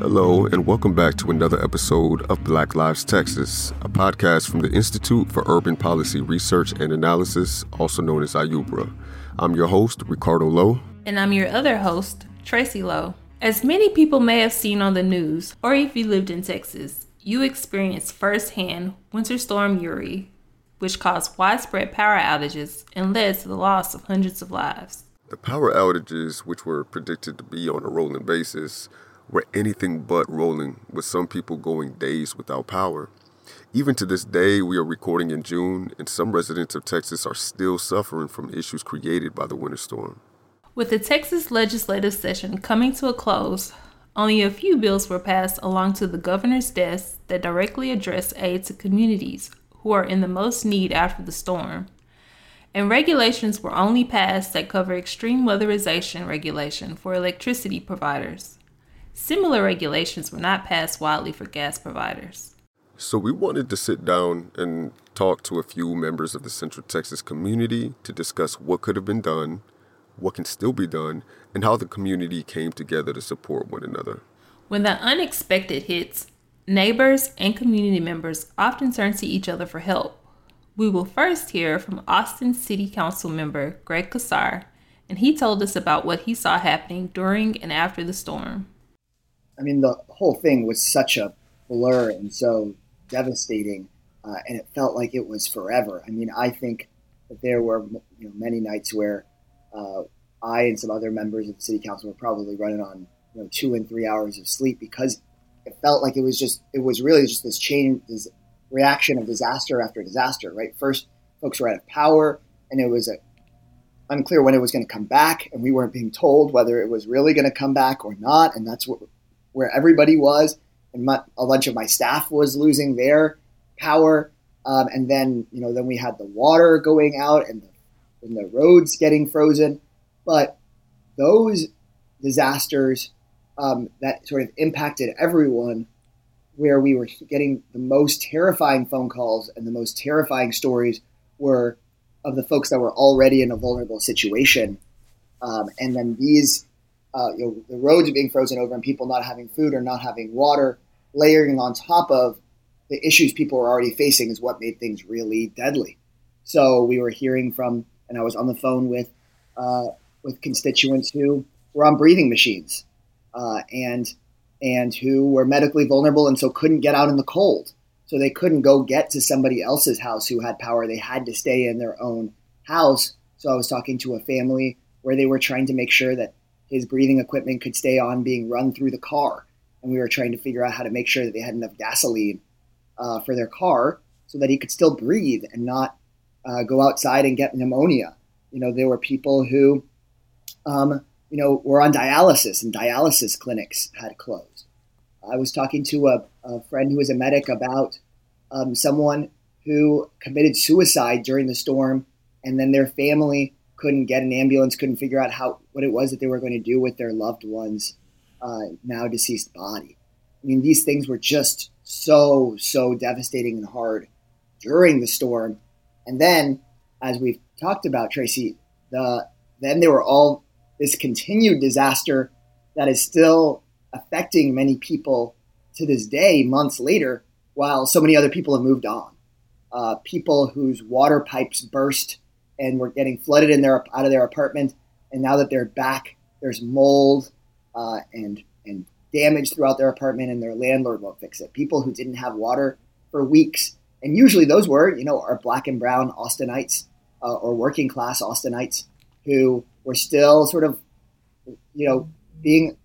Hello, and welcome back to another episode of Black Lives Texas, a podcast from the Institute for Urban Policy Research and Analysis, also known as IUPRA. I'm your host, Ricardo Lowe. And I'm your other host, Tracy Lowe. As many people may have seen on the news, or if you lived in Texas, you experienced firsthand Winter Storm Uri, which caused widespread power outages and led to the loss of hundreds of lives. The power outages, which were predicted to be on a rolling basis, were anything but rolling, with some people going days without power. Even to this day, we are recording in June, and some residents of Texas are still suffering from issues created by the winter storm. With the Texas legislative session coming to a close, only a few bills were passed along to the governor's desk that directly address aid to communities who are in the most need after the storm. And regulations were only passed that cover extreme weatherization regulation for electricity providers. Similar regulations were not passed widely for gas providers. So, we wanted to sit down and talk to a few members of the Central Texas community to discuss what could have been done, what can still be done, and how the community came together to support one another. When the unexpected hits, neighbors and community members often turn to each other for help. We will first hear from Austin City Council member Greg Casar, and he told us about what he saw happening during and after the storm. I mean, the whole thing was such a blur and so devastating, uh, and it felt like it was forever. I mean, I think that there were you know, many nights where uh, I and some other members of the city council were probably running on you know two and three hours of sleep because it felt like it was just it was really just this chain this reaction of disaster after disaster. Right, first folks were out of power, and it was a, unclear when it was going to come back, and we weren't being told whether it was really going to come back or not, and that's what where everybody was, and my, a bunch of my staff was losing their power. Um, and then, you know, then we had the water going out and the, and the roads getting frozen. But those disasters um, that sort of impacted everyone, where we were getting the most terrifying phone calls and the most terrifying stories were of the folks that were already in a vulnerable situation. Um, and then these uh, you know, the roads being frozen over and people not having food or not having water, layering on top of the issues people were already facing is what made things really deadly. So we were hearing from, and I was on the phone with uh, with constituents who were on breathing machines uh, and and who were medically vulnerable and so couldn't get out in the cold. So they couldn't go get to somebody else's house who had power. They had to stay in their own house. So I was talking to a family where they were trying to make sure that his breathing equipment could stay on being run through the car. And we were trying to figure out how to make sure that they had enough gasoline uh, for their car so that he could still breathe and not uh, go outside and get pneumonia. You know, there were people who, um, you know, were on dialysis and dialysis clinics had closed. I was talking to a, a friend who was a medic about um, someone who committed suicide during the storm, and then their family couldn't get an ambulance, couldn't figure out how what it was that they were going to do with their loved one's uh, now deceased body. I mean, these things were just so so devastating and hard during the storm, and then as we've talked about, Tracy, the then there were all this continued disaster that is still affecting many people to this day, months later, while so many other people have moved on. Uh, people whose water pipes burst and were getting flooded in their out of their apartment. And now that they're back, there's mold uh, and and damage throughout their apartment, and their landlord won't fix it. People who didn't have water for weeks, and usually those were you know our black and brown Austinites uh, or working class Austinites who were still sort of you know being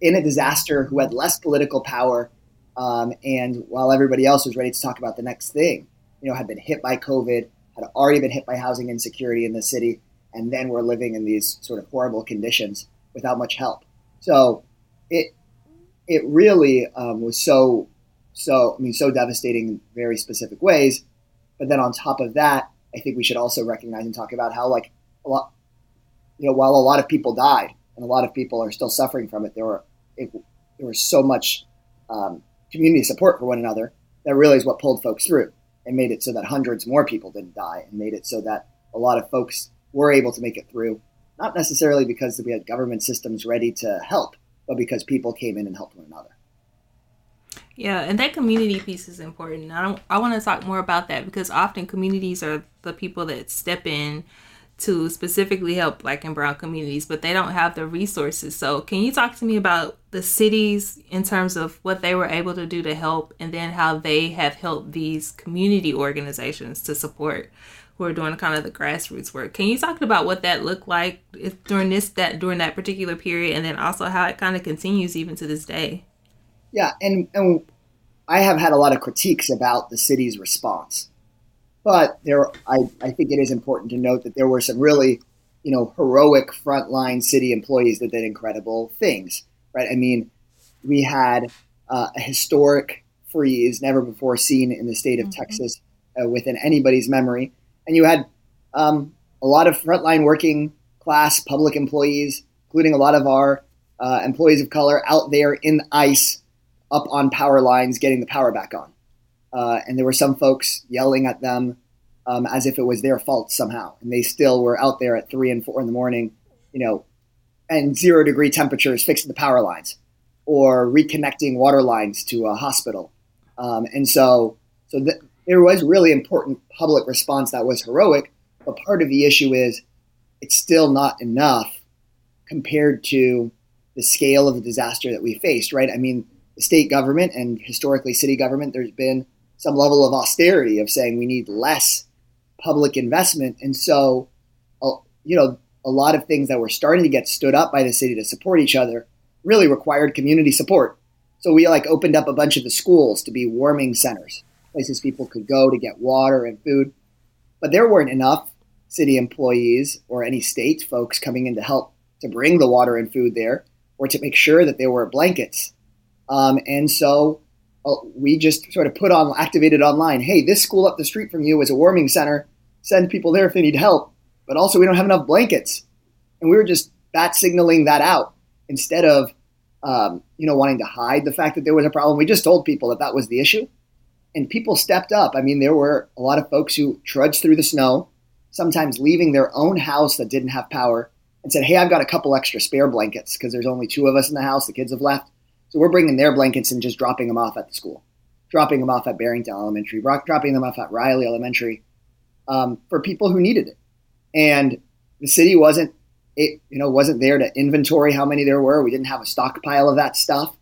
in a disaster, who had less political power. Um, and while everybody else was ready to talk about the next thing, you know, had been hit by COVID, had already been hit by housing insecurity in the city, and then were living in these sort of horrible conditions without much help. So it it really um, was so so I mean so devastating in very specific ways. But then on top of that, I think we should also recognize and talk about how like a lot you know while a lot of people died and a lot of people are still suffering from it, there were it, there was so much um, community support for one another that really is what pulled folks through and made it so that hundreds more people didn't die and made it so that a lot of folks were able to make it through not necessarily because we had government systems ready to help, but because people came in and helped one another. Yeah, and that community piece is important. I don't, I want to talk more about that because often communities are the people that step in to specifically help black and brown communities, but they don't have the resources. So, can you talk to me about the cities in terms of what they were able to do to help and then how they have helped these community organizations to support who are doing kind of the grassroots work. Can you talk about what that looked like during this that during that particular period and then also how it kind of continues even to this day? Yeah, and and I have had a lot of critiques about the city's response. But there I, I think it is important to note that there were some really, you know, heroic frontline city employees that did incredible things. Right? I mean, we had uh, a historic freeze never before seen in the state of mm-hmm. Texas uh, within anybody's memory and you had um, a lot of frontline working class public employees, including a lot of our uh, employees of color, out there in ice, up on power lines, getting the power back on. Uh, and there were some folks yelling at them um, as if it was their fault somehow, and they still were out there at three and four in the morning, you know, and zero degree temperatures fixing the power lines or reconnecting water lines to a hospital. Um, and so, so th- there was really important public response that was heroic, but part of the issue is it's still not enough compared to the scale of the disaster that we faced, right? I mean, the state government and historically city government, there's been some level of austerity of saying we need less public investment. And so, you know, a lot of things that were starting to get stood up by the city to support each other really required community support. So we like opened up a bunch of the schools to be warming centers places people could go to get water and food. But there weren't enough city employees or any state folks coming in to help to bring the water and food there or to make sure that there were blankets. Um, and so we just sort of put on, activated online hey, this school up the street from you is a warming center. Send people there if they need help. But also, we don't have enough blankets. And we were just bat signaling that out instead of, um, you know, wanting to hide the fact that there was a problem. We just told people that that was the issue and people stepped up. I mean, there were a lot of folks who trudged through the snow, sometimes leaving their own house that didn't have power, and said, "Hey, I've got a couple extra spare blankets because there's only two of us in the house. The kids have left, so we're bringing their blankets and just dropping them off at the school, dropping them off at Barrington Elementary, dropping them off at Reilly Elementary, um, for people who needed it." And the city wasn't, it you know, wasn't there to inventory how many there were. We didn't have a stockpile of that stuff,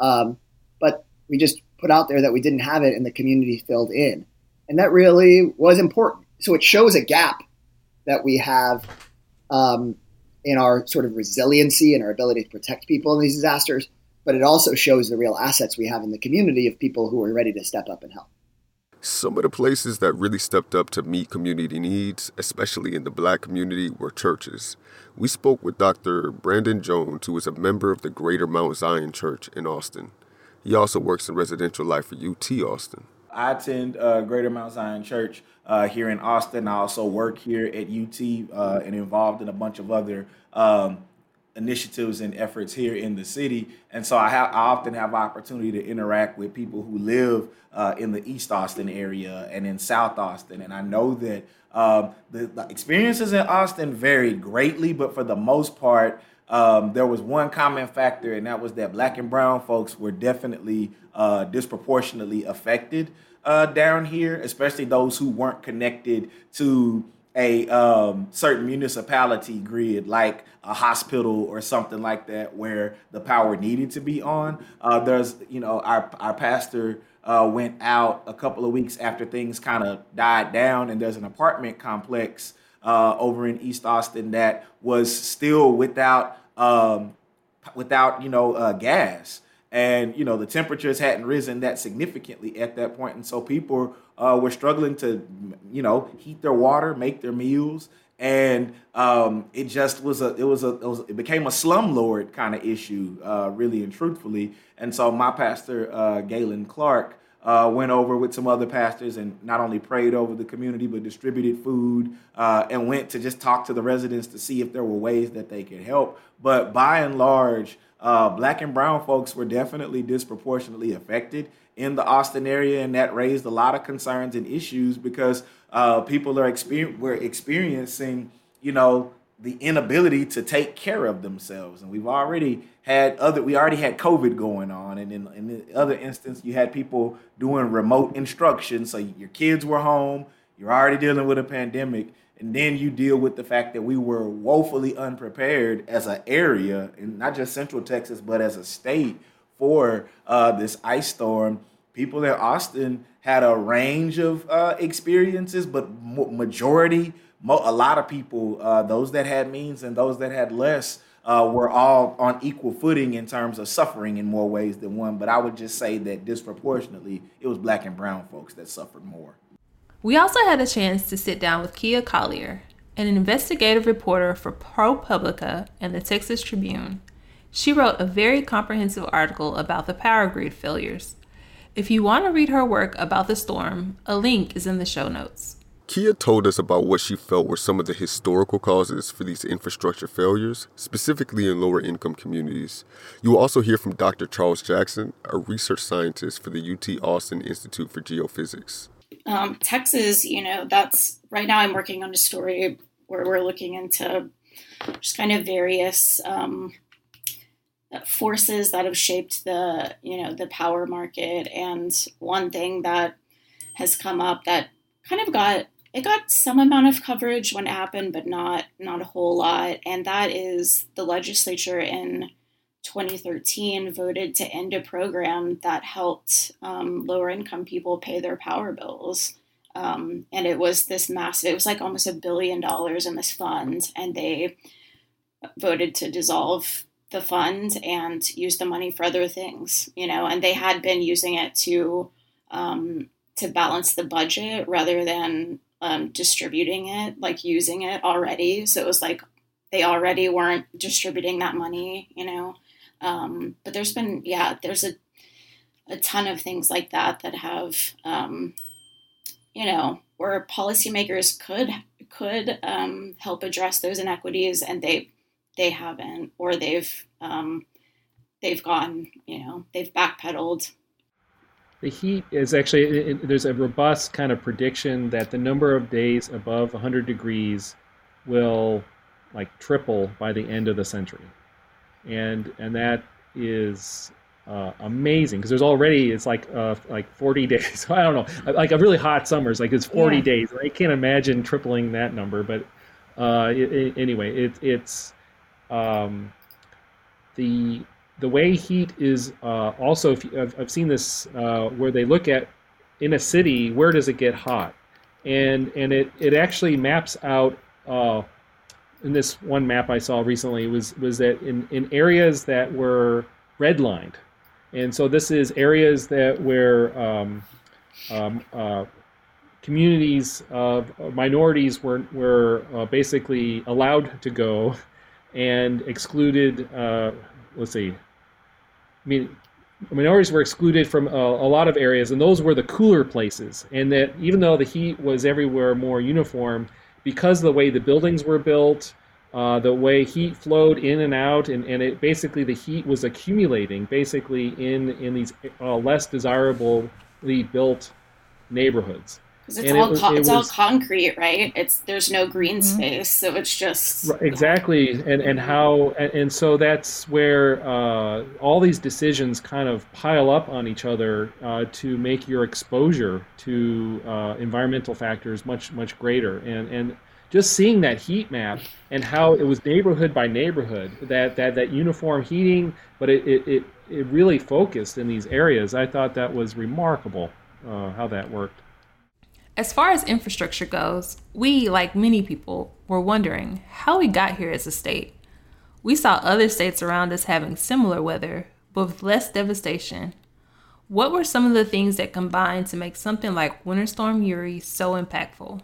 um, but we just put out there that we didn't have it and the community filled in. And that really was important. So it shows a gap that we have um, in our sort of resiliency and our ability to protect people in these disasters, but it also shows the real assets we have in the community of people who are ready to step up and help. Some of the places that really stepped up to meet community needs, especially in the black community, were churches. We spoke with Dr. Brandon Jones, who is a member of the Greater Mount Zion Church in Austin. He also works in residential life for UT Austin. I attend uh, Greater Mount Zion Church uh, here in Austin. I also work here at UT uh, and involved in a bunch of other um, initiatives and efforts here in the city. And so I, have, I often have opportunity to interact with people who live uh, in the East Austin area and in South Austin. And I know that um, the, the experiences in Austin varied greatly, but for the most part, um, there was one common factor, and that was that black and brown folks were definitely uh, disproportionately affected uh, down here, especially those who weren't connected to a um, certain municipality grid, like a hospital or something like that, where the power needed to be on. Uh, there's, you know, our our pastor uh, went out a couple of weeks after things kind of died down, and there's an apartment complex uh, over in East Austin that was still without um, without you know uh, gas, and you know the temperatures hadn't risen that significantly at that point, and so people uh, were struggling to you know heat their water, make their meals, and um, it just was a it was a it, was, it became a slumlord kind of issue, uh, really and truthfully. And so my pastor uh, Galen Clark uh, went over with some other pastors and not only prayed over the community but distributed food uh, and went to just talk to the residents to see if there were ways that they could help. But by and large, uh, black and brown folks were definitely disproportionately affected in the Austin area, and that raised a lot of concerns and issues because uh, people are exper- were experiencing, you know, the inability to take care of themselves. And we've already had other, we already had COVID going on. And in, in the other instance, you had people doing remote instruction. So your kids were home, you're already dealing with a pandemic. And then you deal with the fact that we were woefully unprepared as an area, and not just Central Texas, but as a state for uh, this ice storm. People in Austin had a range of uh, experiences, but majority mo- a lot of people, uh, those that had means and those that had less, uh, were all on equal footing in terms of suffering in more ways than one. But I would just say that disproportionately, it was black and brown folks that suffered more. We also had a chance to sit down with Kiah Collier, an investigative reporter for ProPublica and the Texas Tribune. She wrote a very comprehensive article about the power grid failures. If you want to read her work about the storm, a link is in the show notes. Kiah told us about what she felt were some of the historical causes for these infrastructure failures, specifically in lower income communities. You will also hear from Dr. Charles Jackson, a research scientist for the UT Austin Institute for Geophysics. Um, Texas, you know, that's right now I'm working on a story where we're looking into just kind of various um, forces that have shaped the, you know, the power market. And one thing that has come up that kind of got it got some amount of coverage when it happened, but not not a whole lot. And that is the legislature in 2013 voted to end a program that helped um, lower income people pay their power bills. Um, and it was this massive, it was like almost a billion dollars in this fund. And they voted to dissolve the fund and use the money for other things, you know, and they had been using it to um, to balance the budget rather than um, distributing it, like using it already. So it was like they already weren't distributing that money, you know. Um, but there's been, yeah, there's a a ton of things like that that have, um, you know, where policymakers could could um, help address those inequities, and they they haven't, or they've um, they've gone, you know, they've backpedaled the heat is actually there's a robust kind of prediction that the number of days above 100 degrees will like triple by the end of the century and and that is uh, amazing because there's already it's like uh, like 40 days i don't know like a really hot summer's like it's 40 yeah. days i can't imagine tripling that number but uh, it, it, anyway it, it's um, the the way heat is uh, also, I've, I've, seen this uh, where they look at in a city where does it get hot, and and it it actually maps out. Uh, in this one map I saw recently was was that in, in areas that were redlined, and so this is areas that where um, um, uh, communities of minorities were were uh, basically allowed to go and excluded. Uh, let's see, I mean, minorities were excluded from a, a, lot of areas, and those were the cooler places. And that even though the heat was everywhere more uniform, because of the way the buildings were built, uh, the way heat flowed in and out, and, and it basically the heat was accumulating basically in in these uh, less desirably built neighborhoods because it's all it, co- it it's was, all concrete, right? It's there's no green mm-hmm. space, so it's just exactly, and and how and, and so that's where uh, all these decisions kind of pile up on each other uh, to make your exposure to uh, environmental factors much much greater, and and just seeing that heat map and how it was neighborhood by neighborhood that that that uniform heating, but it it, it, it really focused in these areas. I thought that was remarkable uh, how that worked. As far as infrastructure goes, we, like many people, were wondering how we got here as a state. We saw other states around us having similar weather, but with less devastation. What were some of the things that combined to make something like Winter Storm Uri so impactful?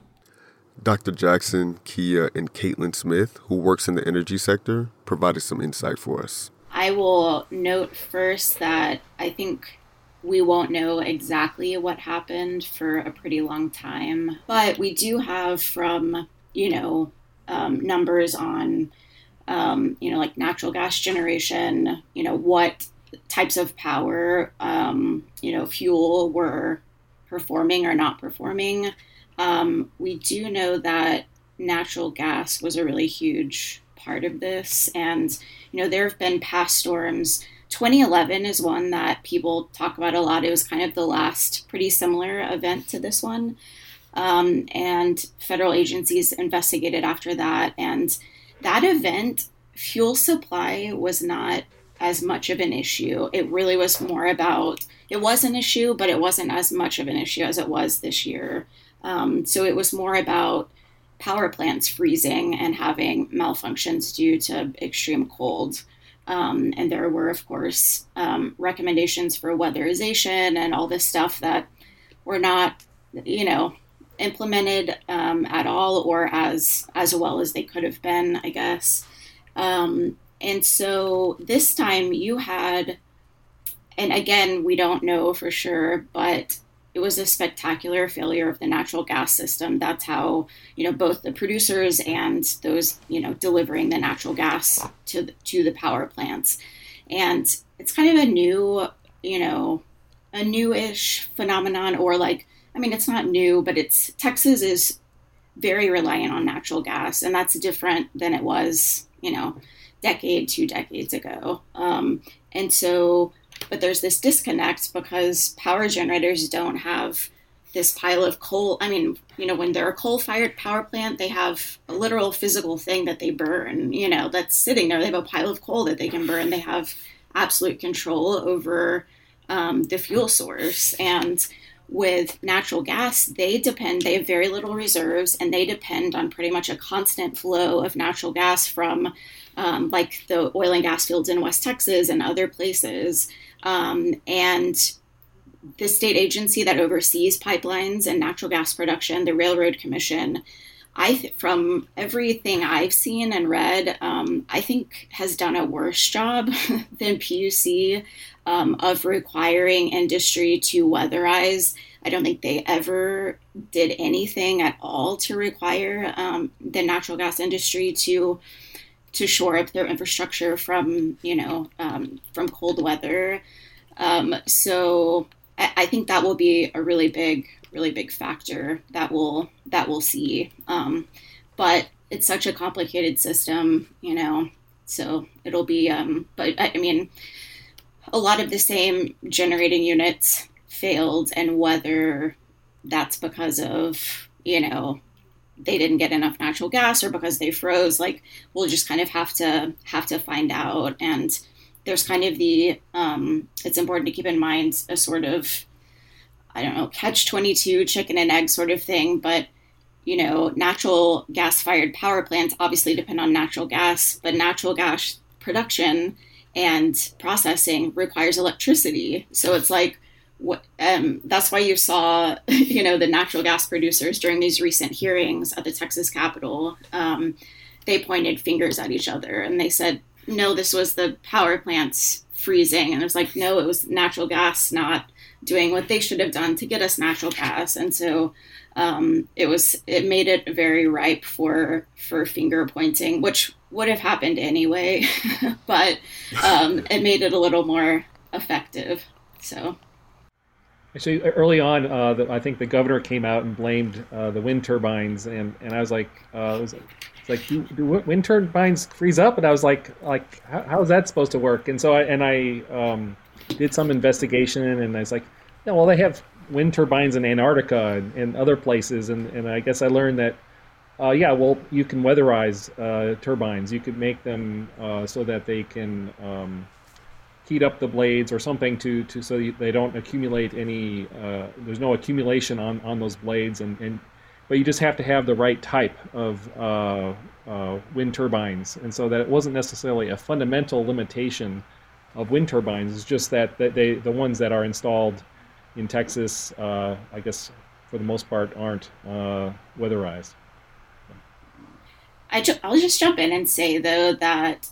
Dr. Jackson, Kiah, and Caitlin Smith, who works in the energy sector, provided some insight for us. I will note first that I think we won't know exactly what happened for a pretty long time, but we do have from, you know, um, numbers on, um, you know, like natural gas generation, you know, what types of power, um, you know, fuel were performing or not performing. Um, we do know that natural gas was a really huge part of this. And, you know, there have been past storms. 2011 is one that people talk about a lot. It was kind of the last pretty similar event to this one. Um, and federal agencies investigated after that. And that event, fuel supply was not as much of an issue. It really was more about, it was an issue, but it wasn't as much of an issue as it was this year. Um, so it was more about power plants freezing and having malfunctions due to extreme cold. Um, and there were, of course, um, recommendations for weatherization and all this stuff that were not, you know, implemented um, at all or as as well as they could have been, I guess. Um, and so this time you had, and again, we don't know for sure, but it was a spectacular failure of the natural gas system. That's how you know both the producers and those you know delivering the natural gas to the, to the power plants, and it's kind of a new you know a newish phenomenon or like I mean it's not new, but it's Texas is very reliant on natural gas, and that's different than it was you know decade two decades ago, um, and so but there's this disconnect because power generators don't have this pile of coal. I mean, you know, when they're a coal fired power plant, they have a literal physical thing that they burn, you know, that's sitting there. They have a pile of coal that they can burn. They have absolute control over um, the fuel source. And with natural gas, they depend, they have very little reserves and they depend on pretty much a constant flow of natural gas from um, like the oil and gas fields in West Texas and other places. Um, and the state agency that oversees pipelines and natural gas production, the Railroad Commission, I th- from everything I've seen and read, um, I think has done a worse job than PUC um, of requiring industry to weatherize. I don't think they ever did anything at all to require um, the natural gas industry to to shore up their infrastructure from you know um, from cold weather. Um, so I, I, think that will be a really big, really big factor that will that we'll see. Um, but it's such a complicated system, you know. So it'll be. Um, but I, I mean, a lot of the same generating units failed, and whether that's because of you know they didn't get enough natural gas or because they froze like we'll just kind of have to have to find out. And there's kind of the um, it's important to keep in mind a sort of i don't know catch 22 chicken and egg sort of thing. But you know natural gas fired power plants obviously depend on natural gas but natural gas production and processing requires electricity. So it's like um, that's why you saw, you know, the natural gas producers during these recent hearings at the Texas Capitol. Um, they pointed fingers at each other and they said, "No, this was the power plants freezing," and it was like, "No, it was natural gas not doing what they should have done to get us natural gas." And so um, it was it made it very ripe for for finger pointing, which would have happened anyway, but um, it made it a little more effective. So. Actually, early on, uh, the, I think the governor came out and blamed uh, the wind turbines, and, and I was like, uh, was, it's like, do, do, wind turbines freeze up? And I was like, like how, how is that supposed to work? And so I and I um, did some investigation, and I was like, no, well, they have wind turbines in Antarctica and, and other places, and, and I guess I learned that, uh, yeah, well, you can weatherize uh, turbines. You could make them uh, so that they can um, heat up the blades or something to, to so they don't accumulate any uh, there's no accumulation on, on those blades and, and but you just have to have the right type of uh, uh, wind turbines. And so that it wasn't necessarily a fundamental limitation of wind turbines. It's just that, that they the ones that are installed in Texas uh, I guess for the most part aren't uh, weatherized. I ju- I'll just jump in and say though that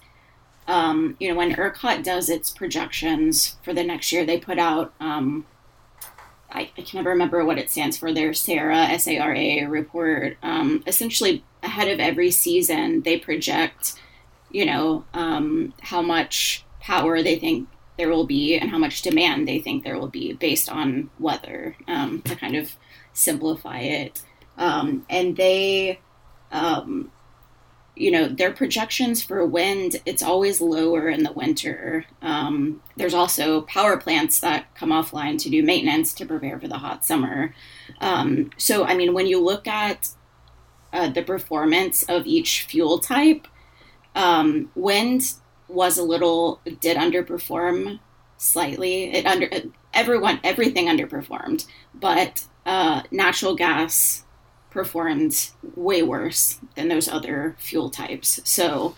um, you know, when ERCOT does its projections for the next year, they put out, um, I, I, can never remember what it stands for, their SARA, S-A-R-A report. Um, essentially, ahead of every season, they project, you know, um, how much power they think there will be and how much demand they think there will be based on weather um, to kind of simplify it. Um, and they you know, their projections for wind, it's always lower in the winter. Um, there's also power plants that come offline to do maintenance to prepare for the hot summer. Um, so, I mean, when you look at uh, the performance of each fuel type, um, wind was a little, did underperform slightly. It under, everyone, everything underperformed, but uh, natural gas performed way worse than those other fuel types. So,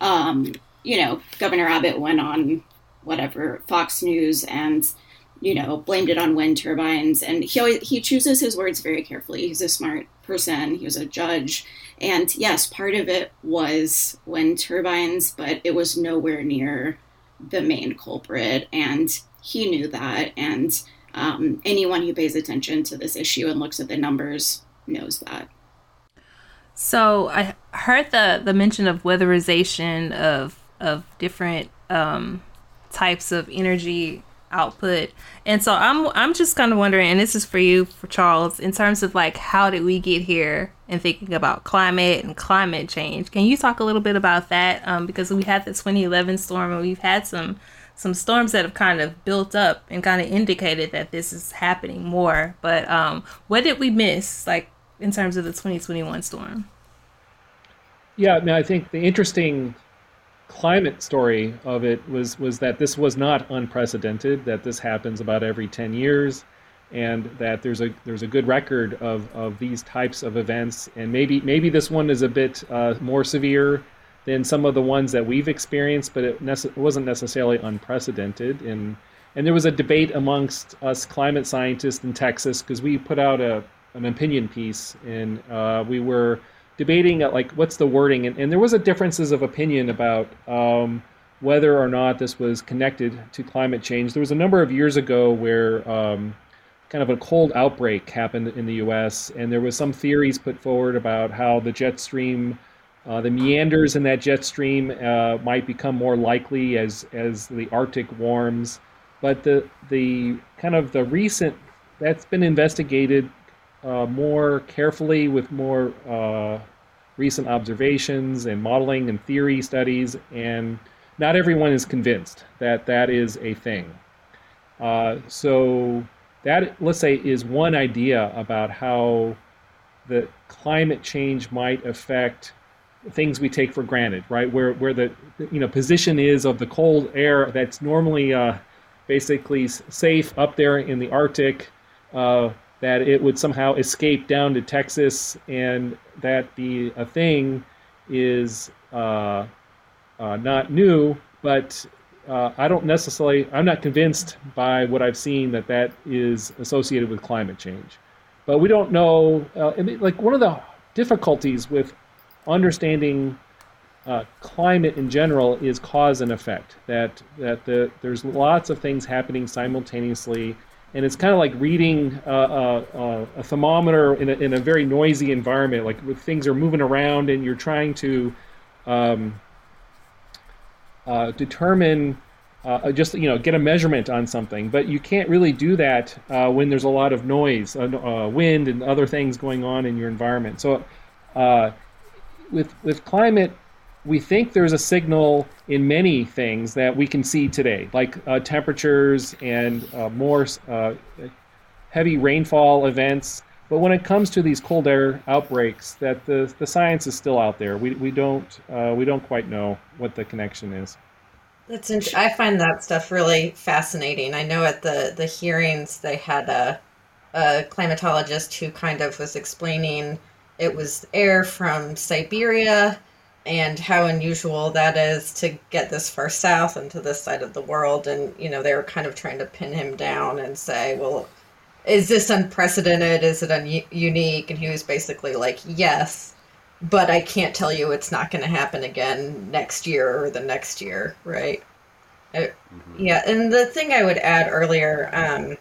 um, you know, Governor Abbott went on whatever Fox News and you know blamed it on wind turbines, and he always, he chooses his words very carefully. He's a smart person. He was a judge, and yes, part of it was wind turbines, but it was nowhere near the main culprit, and he knew that, and. Um, anyone who pays attention to this issue and looks at the numbers knows that. So I heard the the mention of weatherization of of different um, types of energy output, and so I'm I'm just kind of wondering, and this is for you, for Charles, in terms of like how did we get here and thinking about climate and climate change. Can you talk a little bit about that? Um, because we had the 2011 storm, and we've had some some storms that have kind of built up and kind of indicated that this is happening more. But um, what did we miss? Like in terms of the 2021 storm? Yeah, no, I think the interesting climate story of it was was that this was not unprecedented. That this happens about every 10 years, and that there's a there's a good record of, of these types of events. And maybe maybe this one is a bit uh, more severe than some of the ones that we've experienced, but it, nece- wasn't necessarily unprecedented. And and there was a debate amongst us climate scientists in Texas because we put out a an opinion piece, and uh, we were debating uh, like what's the wording, and, and there was a differences of opinion about um, whether or not this was connected to climate change. There was a number of years ago where um, kind of a cold outbreak happened in the U.S., and there was some theories put forward about how the jet stream. Uh, the meanders in that jet stream uh, might become more likely as as the Arctic warms, but the the kind of the recent that's been investigated uh, more carefully with more uh, recent observations and modeling and theory studies, and not everyone is convinced that that is a thing. Uh, so that, let's say, is one idea about how the climate change might affect things we take for granted, right? Where where the you know position is of the cold air that's normally uh, basically safe up there in the Arctic. Uh, that it would somehow escape down to Texas and that be a thing is uh, uh, not new, but uh, I don't necessarily, I'm not convinced by what I've seen that that is associated with climate change. But we don't know, uh, like one of the difficulties with understanding uh, climate in general is cause and effect. That that the, there's lots of things happening simultaneously, and it's kind of like reading uh, uh, uh, a thermometer in a, in a very noisy environment, like things are moving around and you're trying to um, uh, determine, uh, just you know, get a measurement on something. But you can't really do that uh, when there's a lot of noise, wind, and other things going on in your environment. So, with with climate, we think there's a signal in many things that we can see today, like uh, temperatures and uh, more uh, heavy rainfall events. But when it comes to these cold air outbreaks, that the, the science is still out there. We, we don't uh, we don't quite know what the connection is. That's int- I find that stuff really fascinating. I know at the the hearings they had a, a climatologist who kind of was explaining it was air from Siberia and how unusual that is to get this far south into this side of the world. And, you know, they were kind of trying to pin him down and say, well, is this unprecedented? Is it un- unique? And he was basically like, yes, but I can't tell you it's not going to happen again next year or the next year, right? Uh, mm-hmm. Yeah, and the thing I would add earlier, um,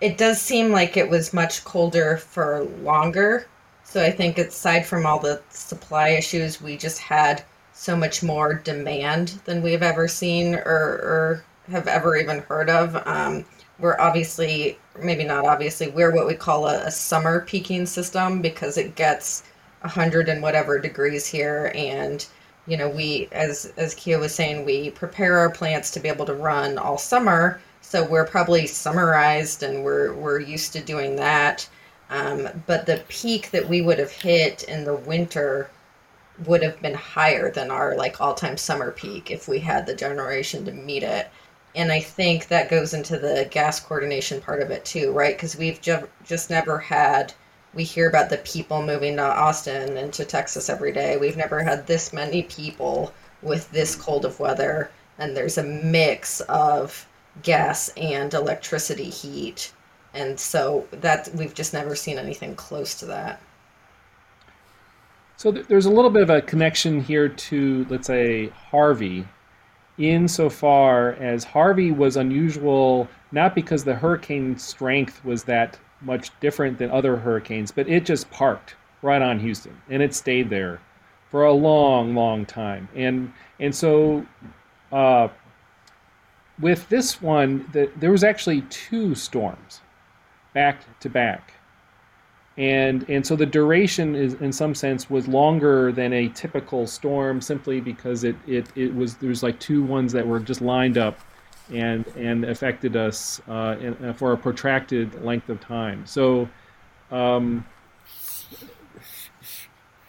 it does seem like it was much colder for longer so I think aside from all the supply issues, we just had so much more demand than we've ever seen or, or have ever even heard of. Um, we're obviously, maybe not obviously, we're what we call a, a, summer peaking system because it gets a 100 and whatever degrees here. And you know we as as Kiah was saying we prepare our plants to be able to run all summer. So we're probably summerized and we're we're used to doing that um, but the peak that we would have hit in the winter would have been higher than our like all-time summer peak if we had the generation to meet it. And i think that goes into the gas coordination part of it too right? Because we've ju- just never had we hear about the people moving to austin and to texas every day. We've never had this many people with this cold of weather. And there's a mix of gas and electricity heat and so that we've just never seen anything close to that. So th- there's a little bit of a connection here to, let's say, Harvey, insofar as Harvey was unusual not because the hurricane strength was that much different than other hurricanes, but it just parked right on Houston and it stayed there for a long, long time. And and so uh, with this one, the, there was actually two storms back to back. And and so the duration is in some sense was longer than a typical storm simply because it it, it was there's like two ones that were just lined up and and affected us uh, in, uh, for a protracted length of time. So um,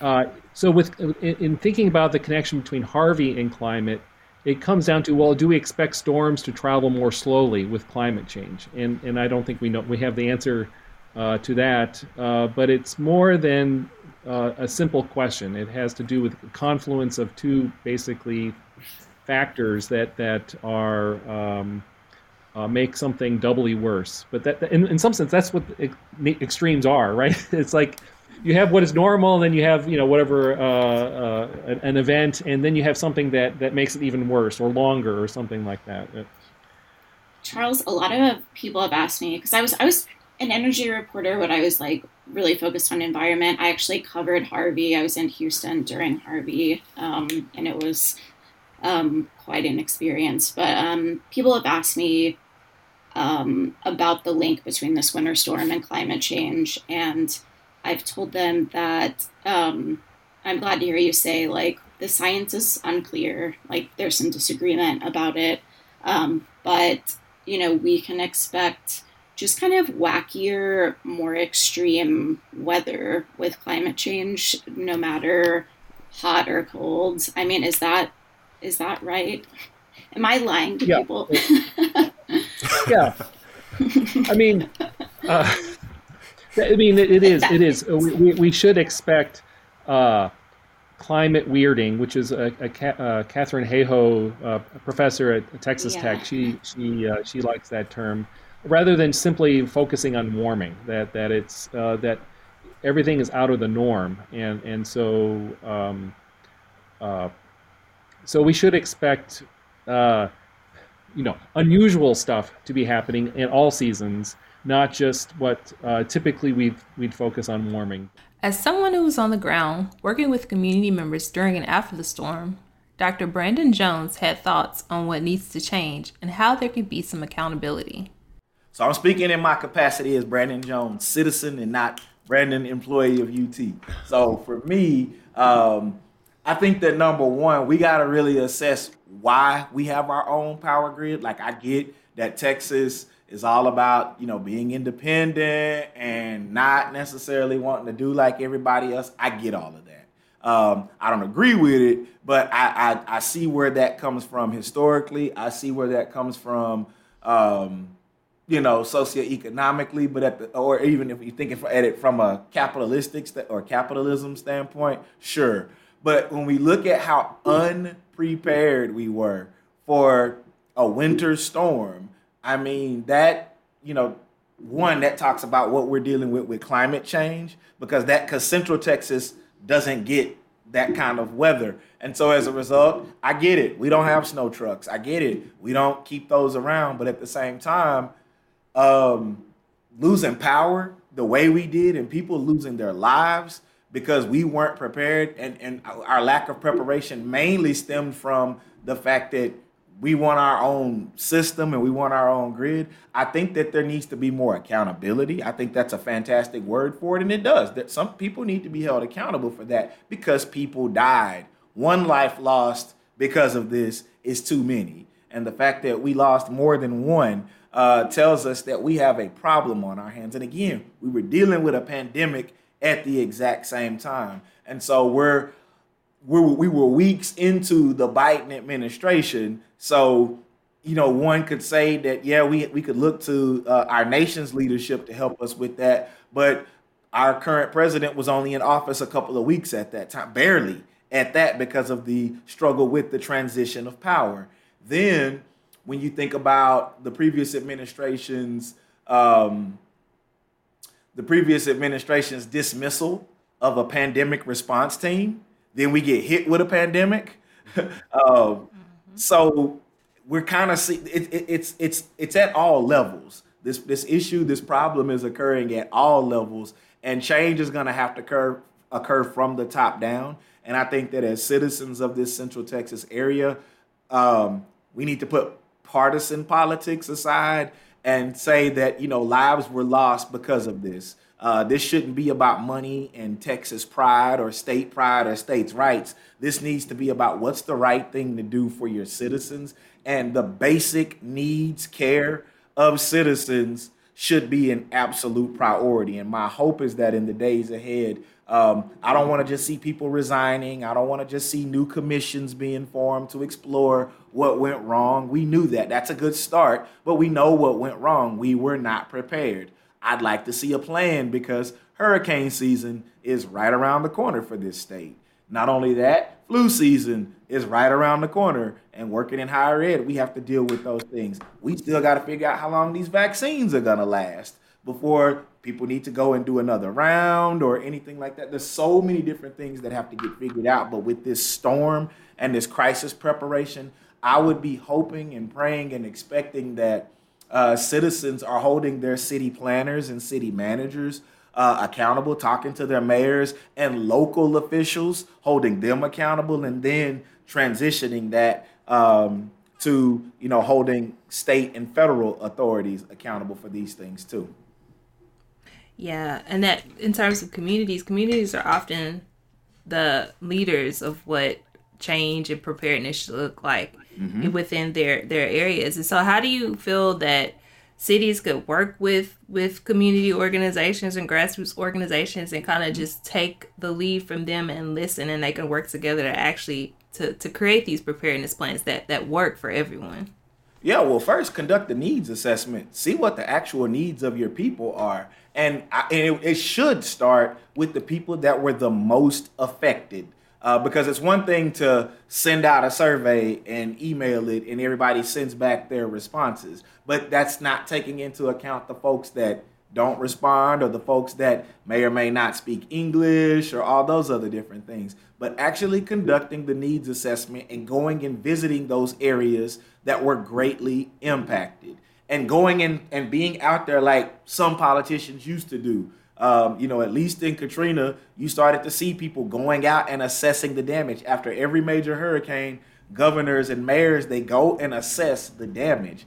uh, so with in, in thinking about the connection between Harvey and climate it comes down to well do we expect storms to travel more slowly with climate change and and I don't think we know we have the answer uh, to that, uh, but it's more than uh, a simple question. It has to do with the confluence of two basically factors that that are um, uh, make something doubly worse. But that, in, in some sense, that's what extremes are, right? It's like you have what is normal, and then you have you know whatever uh, uh, an event, and then you have something that that makes it even worse or longer or something like that. Charles, a lot of people have asked me because I was I was an energy reporter, but I was like really focused on environment. I actually covered Harvey. I was in Houston during Harvey, um, and it was um, quite an experience. But um, people have asked me um, about the link between this winter storm and climate change, and I've told them that um, I'm glad to hear you say like the science is unclear. Like there's some disagreement about it, um, but you know we can expect just kind of wackier, more extreme weather with climate change, no matter hot or cold. I mean, is that is that right? Am I lying to yeah. people? yeah. I mean, uh, I mean, it, it is. It is. We, we should expect uh, climate weirding, which is a, a, a uh, Katharine Hayhoe, uh, professor at Texas yeah. Tech. She she uh, she likes that term rather than simply focusing on warming. That that it's uh, that everything is out of the norm, and and so um, uh, so we should expect uh, you know unusual stuff to be happening in all seasons, not just what uh, typically we we'd focus on warming. As someone who was on the ground working with community members during and after the storm, Dr. Brandon Jones had thoughts on what needs to change and how there can be some accountability. So I'm speaking in my capacity as Brandon Jones, citizen, and not Brandon, employee of UT. So for me, um, I think that number one, we got to really assess why we have our own power grid. Like I get that Texas is all about you know being independent and not necessarily wanting to do like everybody else. I get all of that. Um, I don't agree with it, but I, I, I see where that comes from historically. I see where that comes from. Um, you know, socioeconomically, but at the, or even if you're think at it from a capitalistic st- or capitalism standpoint, sure. But when we look at how unprepared we were for a winter storm, I mean that you know, one that talks about what we're dealing with with climate change because that because Central Texas doesn't get that kind of weather. And so as a result, I get it. We don't have snow trucks. I get it. We don't keep those around, but at the same time, um, losing power the way we did and people losing their lives because we weren't prepared and, and our lack of preparation mainly stemmed from the fact that we want our own system and we want our own grid. I think that there needs to be more accountability. I think that's a fantastic word for it, and it does. That some people need to be held accountable for that because people died. One life lost because of this is too many, and the fact that we lost more than one uh, tells us that we have a problem on our hands. And again, we were dealing with a pandemic at the exact same time, and so we're we were, we were weeks into the Biden administration. So, you know, one could say that, yeah, we, we could look to uh, our nation's leadership to help us with that. But our current president was only in office a couple of weeks at that time, barely at that, because of the struggle with the transition of power. Then, when you think about the previous administration's um, the previous administration's dismissal of a pandemic response team, then we get hit with a pandemic. um, so we're kind of see it, it, it's it's it's at all levels. This this issue, this problem is occurring at all levels, and change is going to have to occur occur from the top down. And I think that as citizens of this Central Texas area, um, we need to put partisan politics aside and say that you know lives were lost because of this. Uh, this shouldn't be about money and Texas pride or state pride or states' rights. This needs to be about what's the right thing to do for your citizens. And the basic needs, care of citizens should be an absolute priority. And my hope is that in the days ahead, um, I don't want to just see people resigning. I don't want to just see new commissions being formed to explore what went wrong. We knew that. That's a good start, but we know what went wrong. We were not prepared. I'd like to see a plan because hurricane season is right around the corner for this state. Not only that, flu season is right around the corner. And working in higher ed, we have to deal with those things. We still got to figure out how long these vaccines are going to last before people need to go and do another round or anything like that. There's so many different things that have to get figured out. But with this storm and this crisis preparation, I would be hoping and praying and expecting that uh, citizens are holding their city planners and city managers uh, accountable, talking to their mayors and local officials, holding them accountable, and then transitioning that um, to you know holding state and federal authorities accountable for these things too. Yeah, and that in terms of communities, communities are often the leaders of what change and preparedness should look like mm-hmm. within their their areas. And so, how do you feel that cities could work with with community organizations and grassroots organizations and kind of just take the lead from them and listen, and they can work together to actually to to create these preparedness plans that that work for everyone? Yeah, well, first conduct the needs assessment. See what the actual needs of your people are, and, I, and it, it should start with the people that were the most affected uh, because it's one thing to send out a survey and email it and everybody sends back their responses, but that's not taking into account the folks that don't respond or the folks that may or may not speak English or all those other different things. But actually conducting the needs assessment and going and visiting those areas that were greatly impacted and going in and being out there like some politicians used to do um, you know, at least in Katrina, you started to see people going out and assessing the damage. After every major hurricane, governors and mayors they go and assess the damage.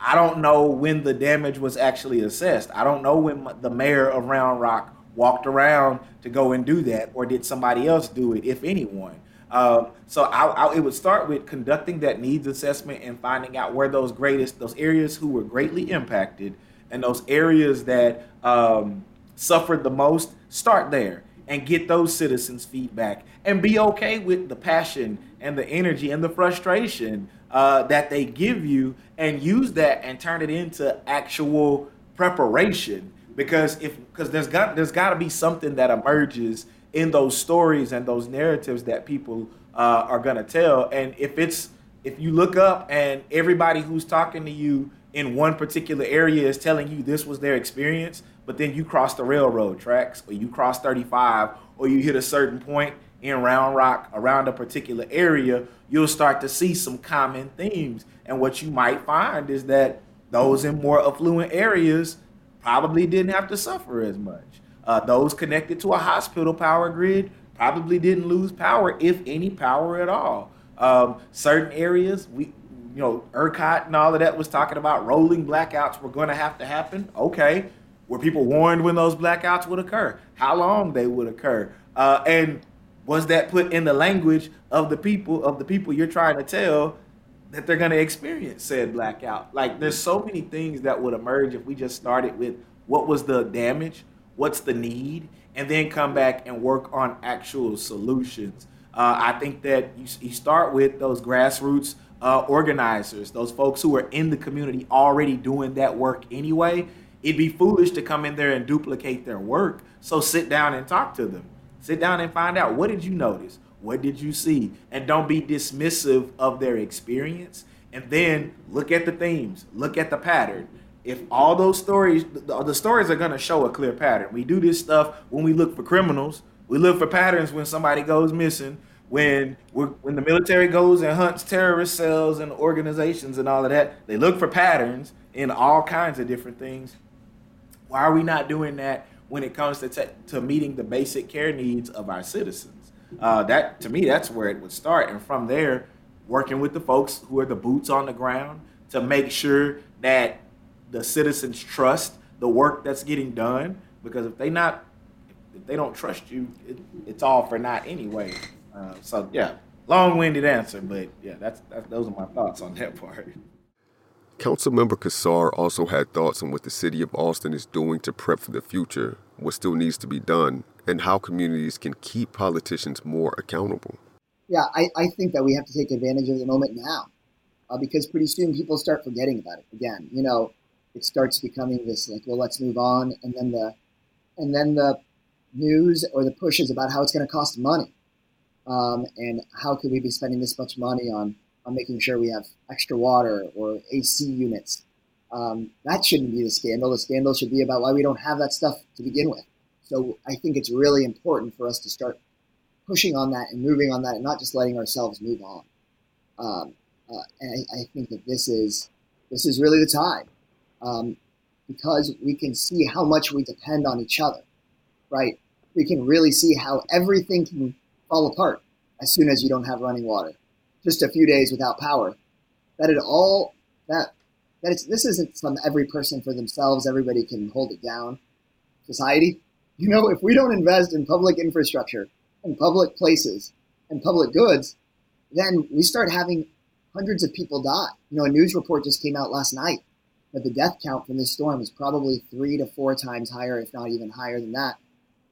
I don't know when the damage was actually assessed. I don't know when the mayor of Round Rock walked around to go and do that, or did somebody else do it, if anyone. Um, so I, I, it would start with conducting that needs assessment and finding out where those greatest, those areas who were greatly impacted, and those areas that um, suffered the most, start there and get those citizens' feedback and be okay with the passion and the energy and the frustration uh, that they give you and use that and turn it into actual preparation. Because if because there's got there's got to be something that emerges in those stories and those narratives that people uh, are gonna tell. And if it's if you look up and everybody who's talking to you in one particular area is telling you this was their experience but then you cross the railroad tracks or you cross 35 or you hit a certain point in Round Rock around a particular area, you'll start to see some common themes. And what you might find is that those in more affluent areas probably didn't have to suffer as much. Uh, those connected to a hospital power grid probably didn't lose power, if any power at all. Um, certain areas, we you know, ERCOT and all of that was talking about rolling blackouts were going to have to happen. Okay. Were people warned when those blackouts would occur? How long they would occur? Uh, and was that put in the language of the people of the people you're trying to tell that they're going to experience said blackout? Like, there's so many things that would emerge if we just started with what was the damage, what's the need, and then come back and work on actual solutions. Uh, I think that you, you, start with those grassroots uh, organizers, those folks who are in the community already doing that work anyway. It'd be foolish to come in there and duplicate their work. So sit down and talk to them. Sit down and find out what did you notice? What did you see? And don't be dismissive of their experience. And then look at the themes, look at the pattern. If all those stories, the, stories are going to show a clear pattern. We do this stuff when we look for criminals. We look for patterns when somebody goes missing. When when the military goes and hunts terrorist cells and organizations and all of that, they look for patterns in all kinds of different things. Why are we not doing that when it comes to te- to meeting the basic care needs of our citizens? Uh, that to me, that's where it would start, and from there, working with the folks who are the boots on the ground to make sure that the citizens trust the work that's getting done. Because if they not, if they don't trust you, it, it's all for naught anyway. Uh, so yeah, long-winded answer, but yeah, that's, that's those are my thoughts on that part. Councilmember Casar also had thoughts on what the city of Austin is doing to prep for the future, what still needs to be done, and how communities can keep politicians more accountable. Yeah, I, I think that we have to take advantage of the moment now uh, because pretty soon people start forgetting about it again. You know, it starts becoming this like, well, let's move on, and then the and then the news or the push is about how it's going to cost money, um, and how could we be spending this much money on on making sure we have extra water or AC units. Um, that shouldn't be the scandal. The scandal should be about why we don't have that stuff to begin with. So I think it's really important for us to start pushing on that and moving on that, and not just letting ourselves move on. Um, uh, and I, I, think that this is this is really the time um, because we can see how much we depend on each other, right? We can really see how everything can fall apart as soon as you don't have running water just a few days without power, that it all that that it's this isn't some every person for themselves, everybody can hold it down society. You know, if we don't invest in public infrastructure and public places and public goods, then we start having hundreds of people die. You know, a news report just came out last night that the death count from this storm is probably three to four times higher, if not even higher than that,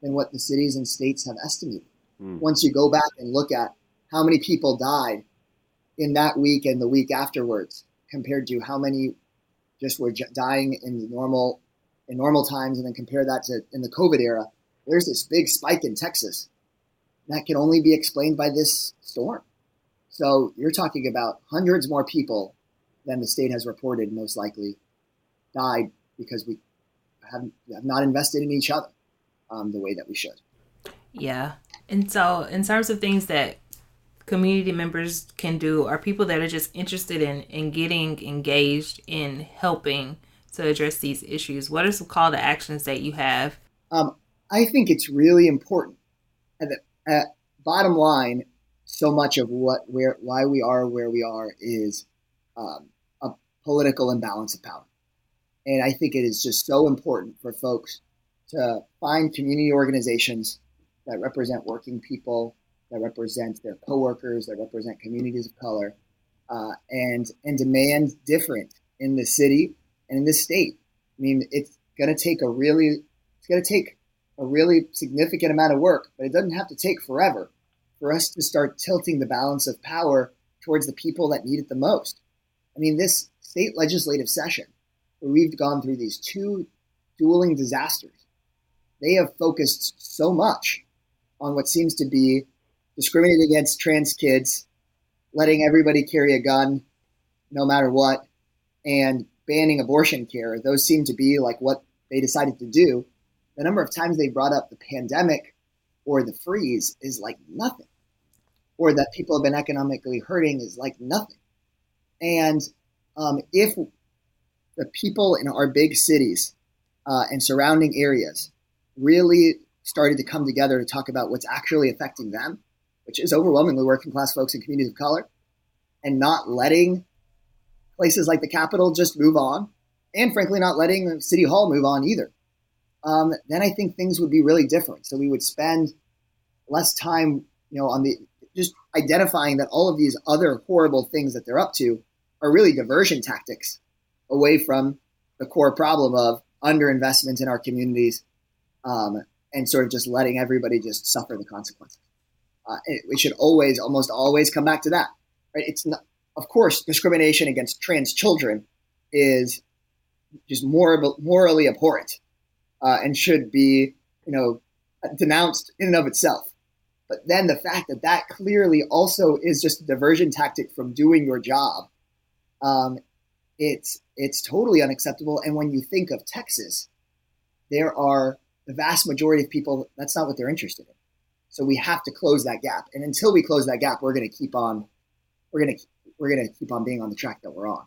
than what the cities and states have estimated. Mm. Once you go back and look at how many people died in that week and the week afterwards compared to how many just were dying in normal in normal times and then compare that to in the covid era there's this big spike in texas that can only be explained by this storm. So you're talking about hundreds more people than the state has reported most likely died because we have, have not invested in each other um, the way that we should. Yeah. And so in terms of things that community members can do are people that are just interested in in getting engaged in helping to address these issues. What are some call to actions that you have? Um, i think it's really important at the at bottom line so much of what where why we are where we are is um, a political imbalance of power. And i think it is just so important for folks to find community organizations that represent working people that represent their coworkers, that represent communities of color, uh, and and demand different in the city and in the state. I mean, it's going to take a really it's going to take a really significant amount of work, but it doesn't have to take forever for us to start tilting the balance of power towards the people that need it the most. I mean, this state legislative session, where we've gone through these two dueling disasters, they have focused so much on what seems to be discriminating against trans kids, letting everybody carry a gun no matter what, and banning abortion care. Those seem to be like what they decided to do. The number of times they brought up the pandemic or the freeze is like nothing, or that people have been economically hurting is like nothing. And um, if the people in our big cities uh, and surrounding areas really started to come together to talk about what's actually affecting them, which is overwhelmingly working class folks and communities of color, and not letting places like the Capitol just move on, and frankly, not letting City Hall move on either, um, then I think things would be really different. So we would spend less time, you know, on the just identifying that all of these other horrible things that they're up to are really diversion tactics away from the core problem of underinvestment in our communities um, and sort of just letting everybody just suffer the consequences. Uh, should always, almost always, come back to that. Right? It's not, of course, discrimination against trans children is just more morally abhorrent uh, and should be, you know, denounced in and of itself. But then the fact that that clearly also is just a diversion tactic from doing your job, um, it's it's totally unacceptable. And when you think of Texas, there are the vast majority of people that's not what they're interested in. So we have to close that gap. And until we close that gap, we're going to keep on we're going to we're going to keep on being on the track that we're on.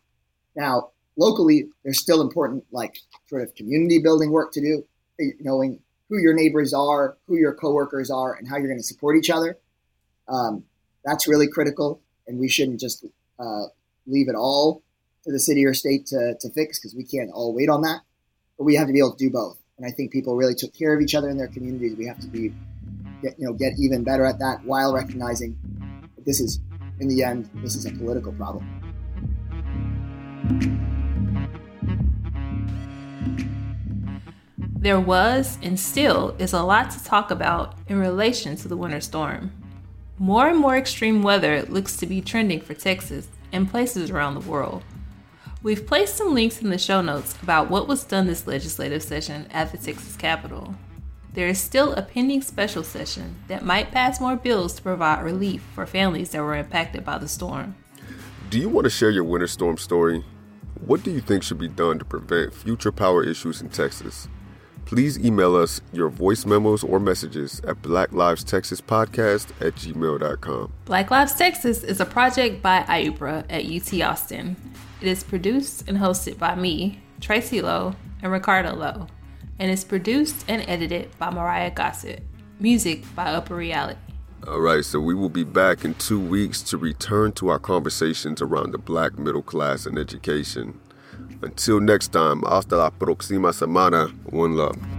Now, locally, there's still important like sort of community building work to do, knowing who your neighbors are, who your coworkers are, and how you're going to support each other. Um, that's really critical, and we shouldn't just uh, leave it all to the city or state to, to fix because we can't all wait on that. But we have to be able to do both. And I think people really took care of each other in their communities. We have to be, get, you know, get even better at that while recognizing that this is, in the end, this is a political problem. There was and still is a lot to talk about in relation to the winter storm. More and more extreme weather looks to be trending for Texas and places around the world. We've placed some links in the show notes about what was done this legislative session at the Texas Capitol. There is still a pending special session that might pass more bills to provide relief for families that were impacted by the storm. Do you want to share your winter storm story? What do you think should be done to prevent future power issues in Texas? Please email us your voice memos or messages at Black Lives Texas Podcast at gmail.com. Black Lives Texas is a project by IUPRA at UT Austin. It is produced and hosted by me, Tracy Lowe, and Ricardo Lowe, and is produced and edited by Mariah Gossett. Music by Upper Reality. All right, so we will be back in two weeks to return to our conversations around the black middle class and education. Until next time, hasta la próxima semana. One love.